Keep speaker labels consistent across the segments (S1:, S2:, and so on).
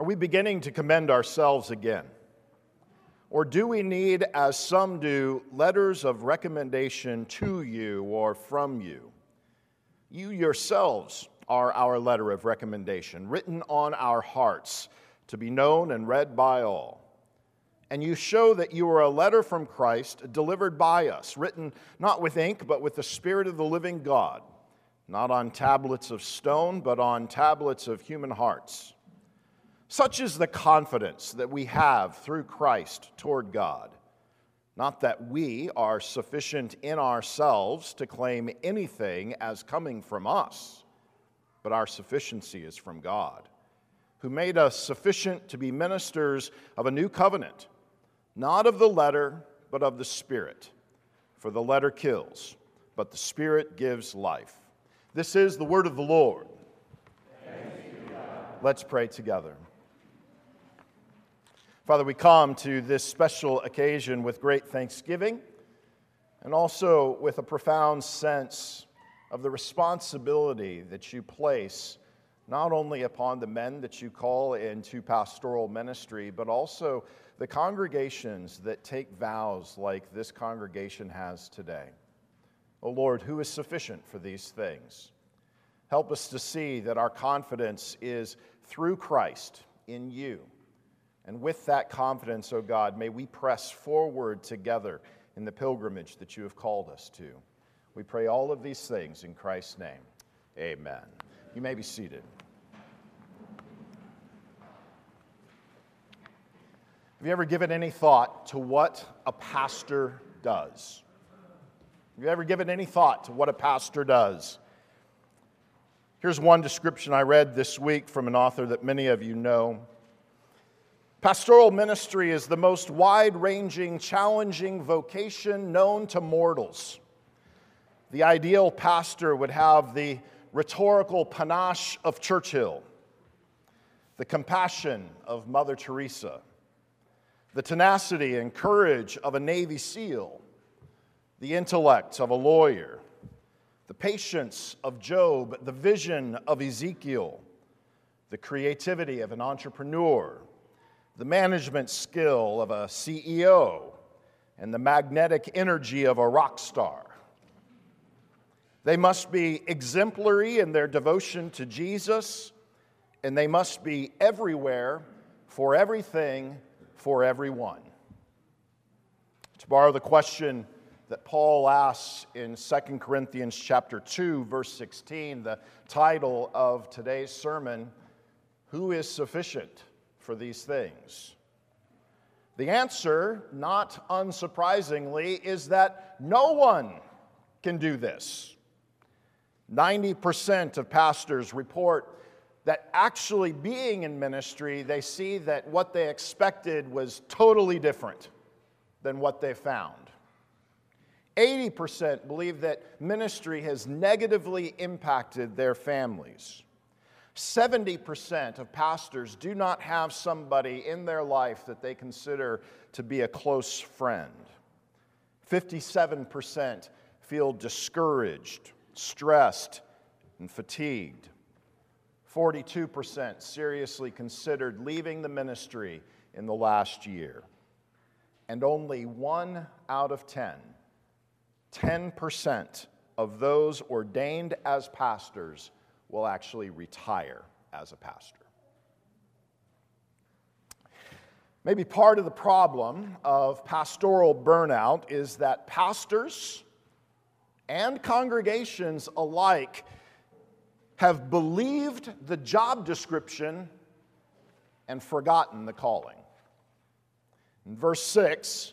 S1: Are we beginning to commend ourselves again? Or do we need, as some do, letters of recommendation to you or from you? You yourselves are our letter of recommendation, written on our hearts to be known and read by all. And you show that you are a letter from Christ delivered by us, written not with ink, but with the Spirit of the living God, not on tablets of stone, but on tablets of human hearts. Such is the confidence that we have through Christ toward God. Not that we are sufficient in ourselves to claim anything as coming from us, but our sufficiency is from God, who made us sufficient to be ministers of a new covenant, not of the letter, but of the Spirit. For the letter kills, but the Spirit gives life. This is the word of the Lord. Let's pray together. Father, we come to this special occasion with great thanksgiving and also with a profound sense of the responsibility that you place not only upon the men that you call into pastoral ministry, but also the congregations that take vows like this congregation has today. O oh Lord, who is sufficient for these things? Help us to see that our confidence is through Christ in you and with that confidence, O oh God, may we press forward together in the pilgrimage that you have called us to. We pray all of these things in Christ's name. Amen. You may be seated. Have you ever given any thought to what a pastor does? Have you ever given any thought to what a pastor does? Here's one description I read this week from an author that many of you know. Pastoral ministry is the most wide ranging, challenging vocation known to mortals. The ideal pastor would have the rhetorical panache of Churchill, the compassion of Mother Teresa, the tenacity and courage of a Navy SEAL, the intellect of a lawyer, the patience of Job, the vision of Ezekiel, the creativity of an entrepreneur the management skill of a CEO, and the magnetic energy of a rock star. They must be exemplary in their devotion to Jesus, and they must be everywhere, for everything, for everyone. To borrow the question that Paul asks in 2 Corinthians chapter 2 verse 16, the title of today's sermon, who is sufficient? For these things? The answer, not unsurprisingly, is that no one can do this. 90% of pastors report that actually being in ministry, they see that what they expected was totally different than what they found. 80% believe that ministry has negatively impacted their families. 70% of pastors do not have somebody in their life that they consider to be a close friend. 57% feel discouraged, stressed, and fatigued. 42% seriously considered leaving the ministry in the last year. And only one out of 10, 10% of those ordained as pastors will actually retire as a pastor. Maybe part of the problem of pastoral burnout is that pastors and congregations alike have believed the job description and forgotten the calling. In verse 6,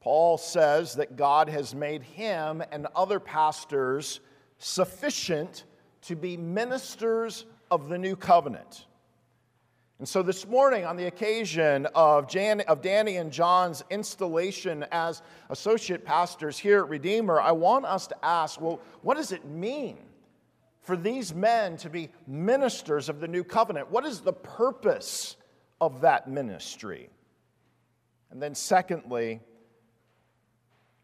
S1: Paul says that God has made him and other pastors sufficient to be ministers of the new covenant. And so this morning, on the occasion of, Jan, of Danny and Jon's installation as associate pastors here at Redeemer, I want us to ask well, what does it mean for these men to be ministers of the new covenant? What is the purpose of that ministry? And then, secondly,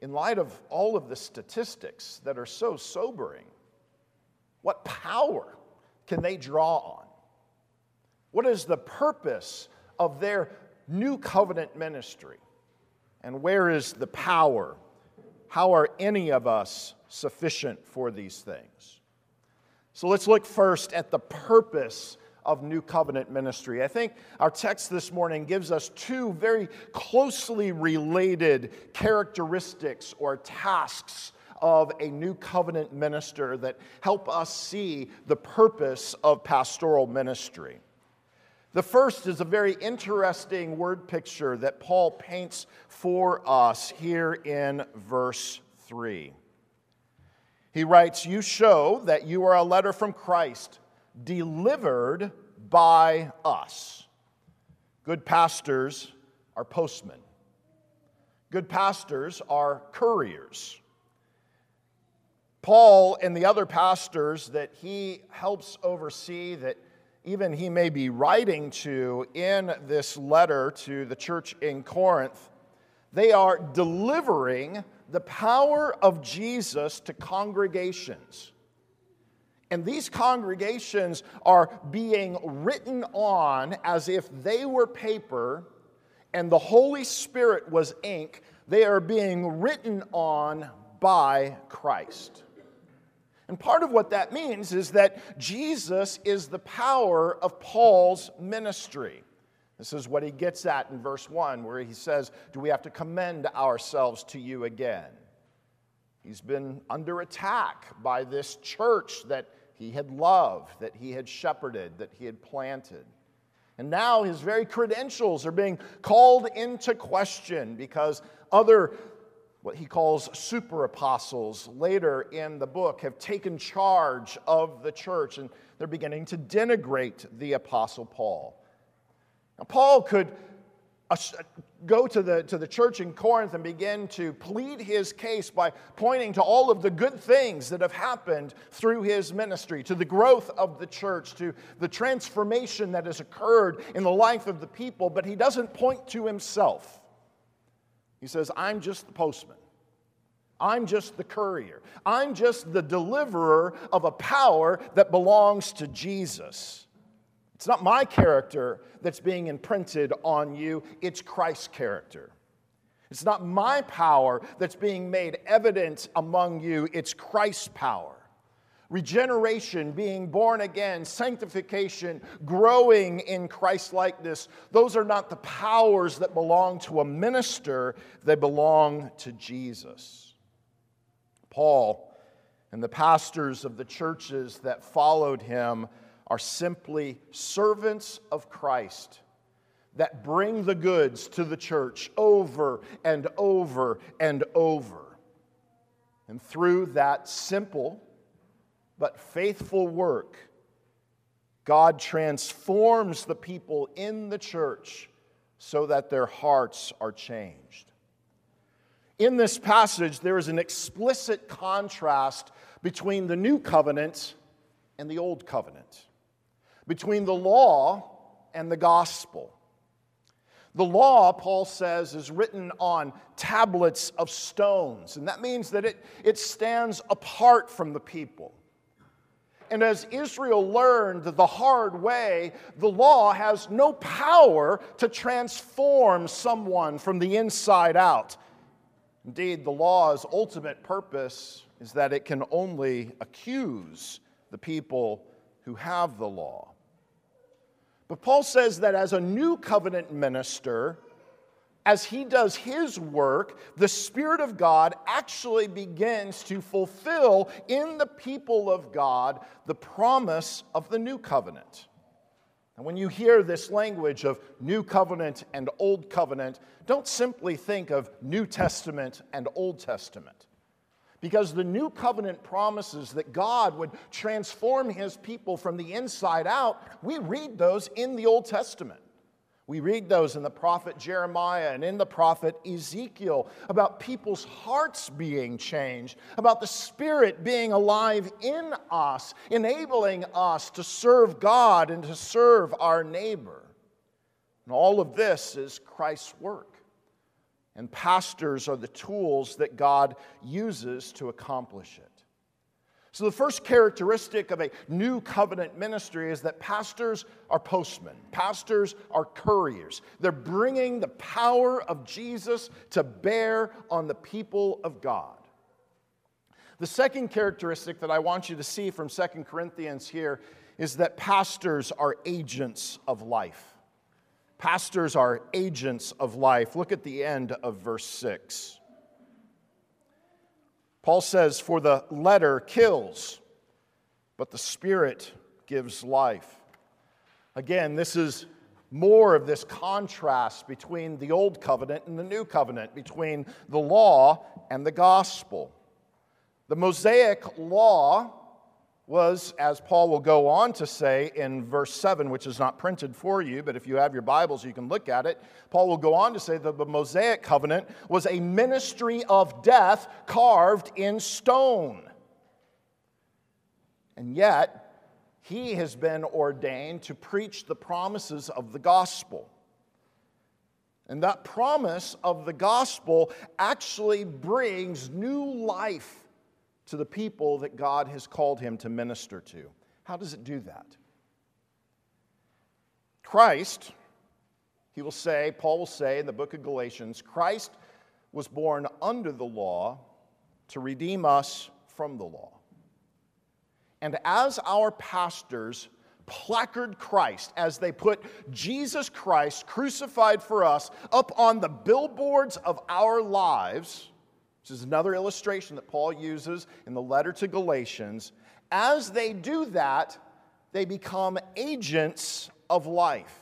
S1: in light of all of the statistics that are so sobering, power can they draw on? What is the purpose of their new covenant ministry? And where is the power? How are any of us sufficient for these things? So let's look first at the purpose of New Covenant ministry. I think our text this morning gives us two very closely related characteristics or tasks of a New Covenant minister that help us see the purpose of pastoral ministry. The first is a very interesting word picture that Paul paints for us here in verse 3. He writes, You show that you are a letter from Christ delivered by us. Good pastors are postmen, good pastors are couriers. Paul and the other pastors that he helps oversee, that even he may be writing to in this letter to the church in Corinth, they are delivering the power of Jesus to congregations. And these congregations are being written on as if they were paper and the Holy Spirit was ink. They are being written on by Christ. And part of what that means is that Jesus is the power of Paul's ministry. This is what he gets at in verse 1, where he says, Do we have to commend ourselves to you again? He's been under attack by this church that he had loved, that he had shepherded, that he had planted. And now his very credentials are being called into question because other, what he calls super apostles, later in the book have taken charge of the church and they're beginning to denigrate the apostle Paul. Now, Paul could uh, uh, go to the, to the church in Corinth and begin to plead his case by pointing to all of the good things that have happened through his ministry, to the growth of the church, to the transformation that has occurred in the life of the people, but he doesn't point to himself. He says, I'm just the postman. I'm just the courier. I'm just the deliverer of a power that belongs to Jesus. It's not my character that's being imprinted on you, it's Christ's character. It's not my power that's being made evident among you, it's Christ's power. Regeneration, being born again, sanctification, growing in Christ likeness, those are not the powers that belong to a minister, they belong to Jesus. Paul and the pastors of the churches that followed him are simply servants of Christ that bring the goods to the church over and over and over. And through that simple but faithful work, God transforms the people in the church so that their hearts are changed. In this passage, there is an explicit contrast between the new covenant and the old covenant between the law and the gospel. The law, Paul says, is written on tablets of stones, and that means that it, it stands apart from the people. And as Israel learned the hard way, the law has no power to transform someone from the inside out. Indeed, the law's ultimate purpose is that it can only accuse the people who have the law. But Paul says that as a new covenant minister, as he does his work, the Spirit of God actually begins to fulfill in the people of God the promise of the new covenant. And when you hear this language of new covenant and old covenant, don't simply think of New Testament and Old Testament. Because the new covenant promises that God would transform his people from the inside out. We read those in the Old Testament. We read those in the prophet Jeremiah and in the prophet Ezekiel about people's hearts being changed, about the Spirit being alive in us, enabling us to serve God and to serve our neighbor. And all of this is Christ's work and pastors are the tools that God uses to accomplish it. So, the first characteristic of a new covenant ministry is that pastors are postmen, pastors are couriers. They're bringing the power of Jesus to bear on the people of God. The second characteristic that I want you to see from Second Corinthians here is that pastors are agents of life. Pastors are agents of life. Look at the end of verse 6. Paul says, For the letter kills, but the Spirit gives life. Again, this is more of this contrast between the old covenant and the new covenant, between the law and the gospel. The Mosaic law was, as Paul will go on to say in verse 7, which is not printed for you, but if you have your Bibles, you can look at it. Paul will go on to say that the Mosaic covenant was a ministry of death carved in stone. And yet, he has been ordained to preach the promises of the gospel. And that promise of the gospel actually brings new life to the people that God has called him to minister to. How does it do that? Christ, he will say, Paul will say in the book of Galatians, Christ was born under the law to redeem us from the law. And as our pastors placard Christ, as they put Jesus Christ crucified for us up on the billboards of our lives, which is another illustration that Paul uses in the letter to Galatians. As they do that, they become agents of life.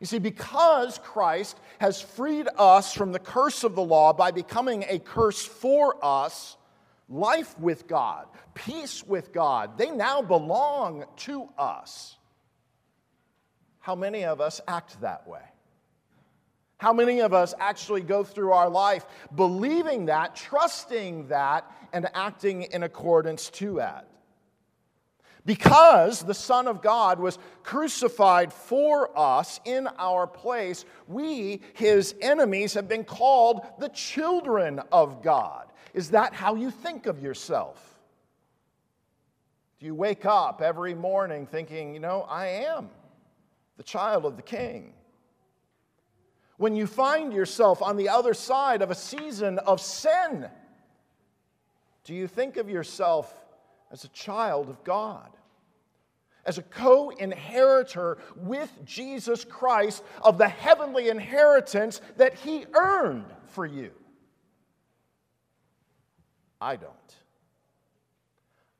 S1: You see, because Christ has freed us from the curse of the law by becoming a curse for us, life with God, peace with God, they now belong to us. How many of us act that way? How many of us actually go through our life believing that, trusting that, and acting in accordance to that? Because the Son of God was crucified for us in our place, we, his enemies, have been called the children of God. Is that how you think of yourself? Do you wake up every morning thinking, you know, I am the child of the King? When you find yourself on the other side of a season of sin? Do you think of yourself as a child of God? As a co inheritor with Jesus Christ of the heavenly inheritance that He earned for you? I don't.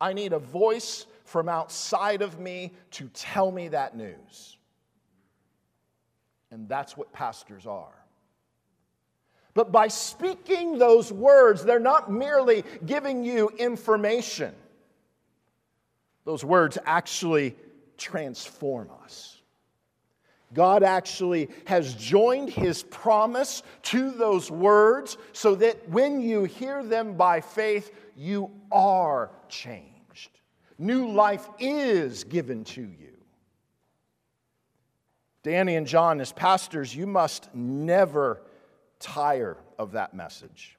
S1: I need a voice from outside of me to tell me that news. And that's what pastors are. But by speaking those words, they're not merely giving you information, those words actually transform us. God actually has joined his promise to those words so that when you hear them by faith, you are changed. New life is given to you. Danny and Jon, as pastors, you must never tire of that message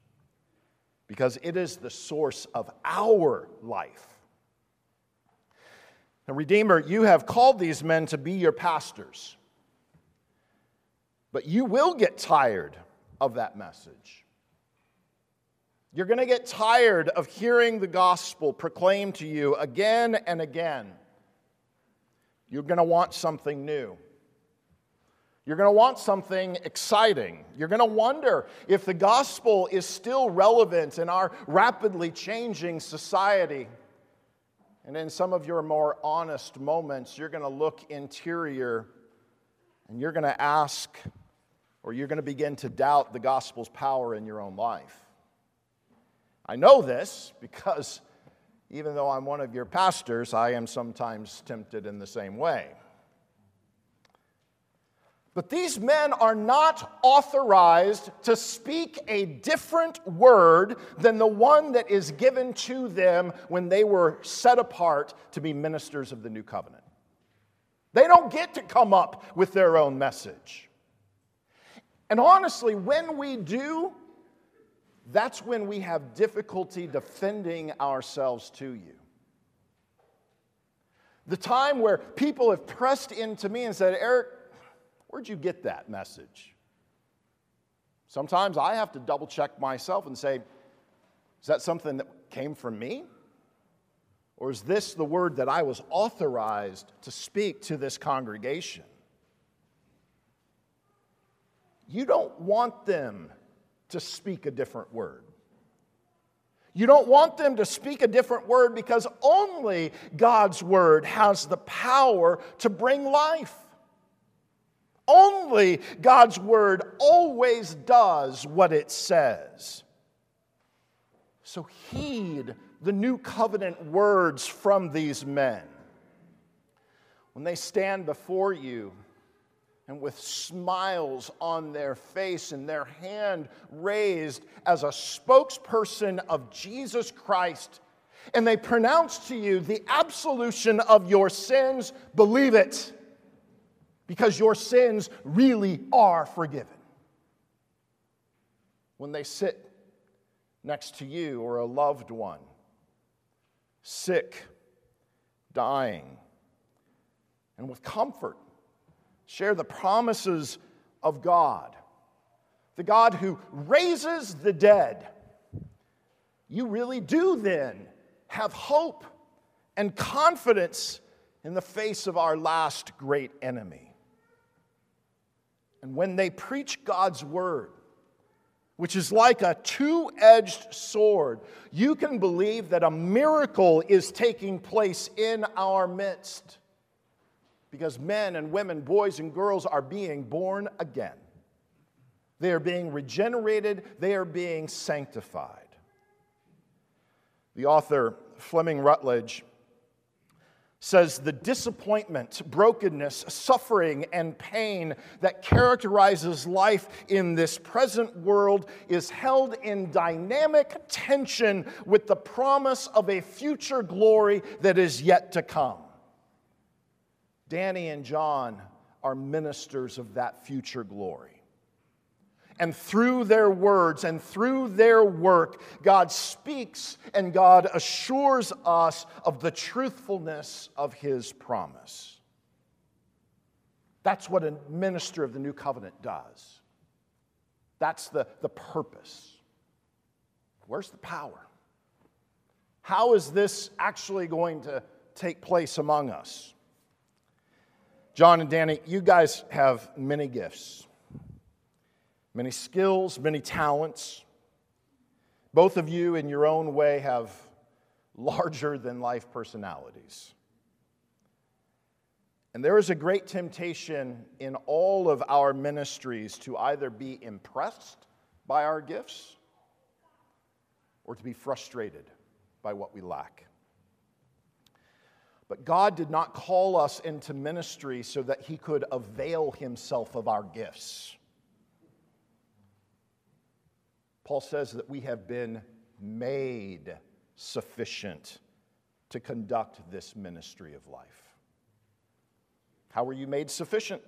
S1: because it is the source of our life. Now, Redeemer, you have called these men to be your pastors, but you will get tired of that message. You're going to get tired of hearing the gospel proclaimed to you again and again. You're going to want something new. You're going to want something exciting. You're going to wonder if the gospel is still relevant in our rapidly changing society. And in some of your more honest moments, you're going to look interior and you're going to ask, or you're going to begin to doubt the gospel's power in your own life. I know this because even though I'm one of your pastors, I am sometimes tempted in the same way. But these men are not authorized to speak a different word than the one that is given to them when they were set apart to be ministers of the new covenant. They don't get to come up with their own message. And honestly, when we do, that's when we have difficulty defending ourselves to you. The time where people have pressed into me and said, Eric, where'd you get that message? Sometimes I have to double check myself and say, is that something that came from me? Or is this the word that I was authorized to speak to this congregation? You don't want them to speak a different word. You don't want them to speak a different word because only God's word has the power to bring life. Only God's word always does what it says. So heed the new covenant words from these men. When they stand before you, and with smiles on their face and their hand raised as a spokesperson of Jesus Christ, and they pronounce to you the absolution of your sins, believe it, because your sins really are forgiven. When they sit next to you or a loved one, sick, dying, and with comfort, share the promises of God, the God who raises the dead, you really do then have hope and confidence in the face of our last great enemy. And when they preach God's word, which is like a two edged sword, you can believe that a miracle is taking place in our midst because men and women, boys and girls are being born again. They are being regenerated, they are being sanctified. The author, Fleming Rutledge, says the disappointment, brokenness, suffering, and pain that characterizes life in this present world is held in dynamic tension with the promise of a future glory that is yet to come. Danny and Jon are ministers of that future glory. And through their words and through their work, God speaks and God assures us of the truthfulness of his promise. That's what a minister of the new covenant does. That's the, the purpose. Where's the power? How is this actually going to take place among us? Jon and Danny, you guys have many gifts, many skills, many talents. Both of you, in your own way, have larger than life personalities. And there is a great temptation in all of our ministries to either be impressed by our gifts or to be frustrated by what we lack. But God did not call us into ministry so that He could avail Himself of our gifts. Paul says that we have been made sufficient to conduct this ministry of life. How were you made sufficient?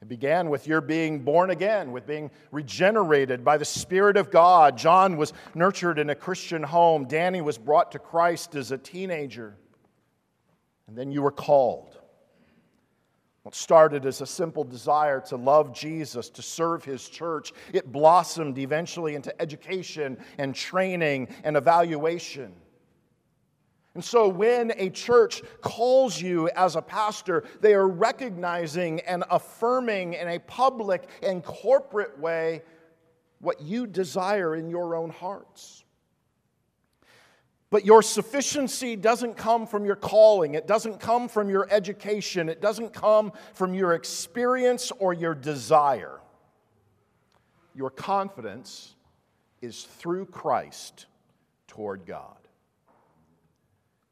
S1: It began with your being born again, with being regenerated by the Spirit of God. Jon was nurtured in a Christian home. Danny was brought to Christ as a teenager. And then you were called. What started as a simple desire to love Jesus, to serve his church, it blossomed eventually into education and training and evaluation. And so, when a church calls you as a pastor, they are recognizing and affirming in a public and corporate way what you desire in your own hearts. But your sufficiency doesn't come from your calling. It doesn't come from your education. It doesn't come from your experience or your desire. Your confidence is through Christ toward God.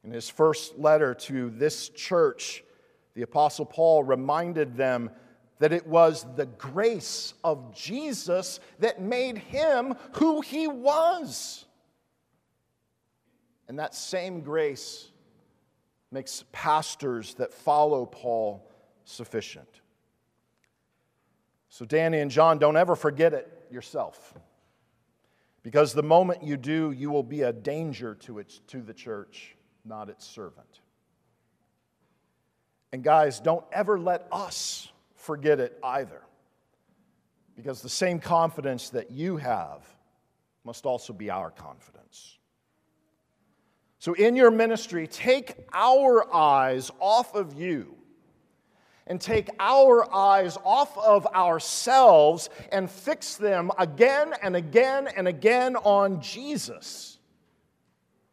S1: In his first letter to this church, the Apostle Paul reminded them that it was the grace of Jesus that made him who he was. And that same grace makes pastors that follow Paul sufficient. So, Danny and Jon, don't ever forget it yourself. Because the moment you do, you will be a danger to, it, to the church, not its servant. And guys, don't ever let us forget it either. Because the same confidence that you have must also be our confidence. So, in your ministry, take our eyes off of you and take our eyes off of ourselves and fix them again and again and again on Jesus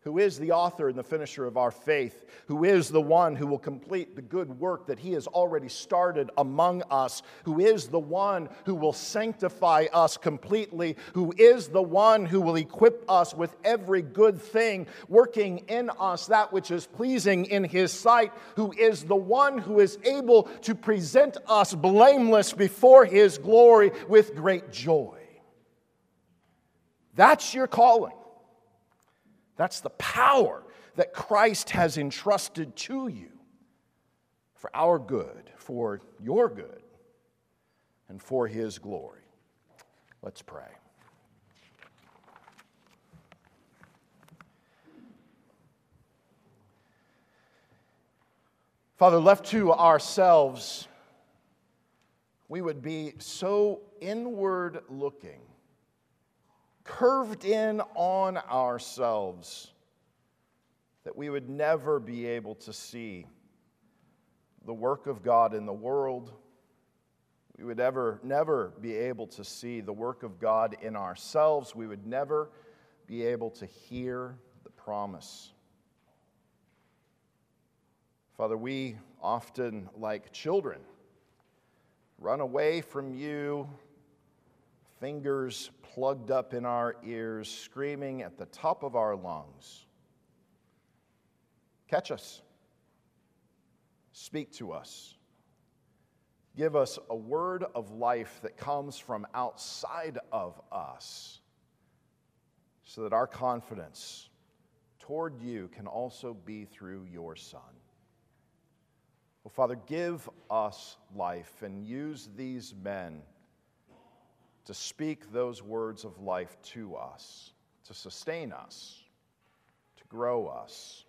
S1: who is the author and the finisher of our faith, who is the one who will complete the good work that he has already started among us, who is the one who will sanctify us completely, who is the one who will equip us with every good thing, working in us that which is pleasing in his sight, who is the one who is able to present us blameless before his glory with great joy. That's your calling. That's the power that Christ has entrusted to you for our good, for your good, and for his glory. Let's pray. Father, left to ourselves, we would be so inward looking curved in on ourselves that we would never be able to see the work of God in the world. We would ever, never be able to see the work of God in ourselves. We would never be able to hear the promise. Father, we often, like children, run away from you, fingers plugged up in our ears, screaming at the top of our lungs. Catch us. Speak to us. Give us a word of life that comes from outside of us so that our confidence toward you can also be through your Son. Well, Father, give us life and use these men to speak those words of life to us, to sustain us, to grow us,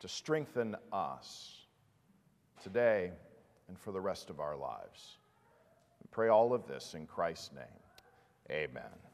S1: to strengthen us today and for the rest of our lives. We pray all of this in Christ's name. Amen.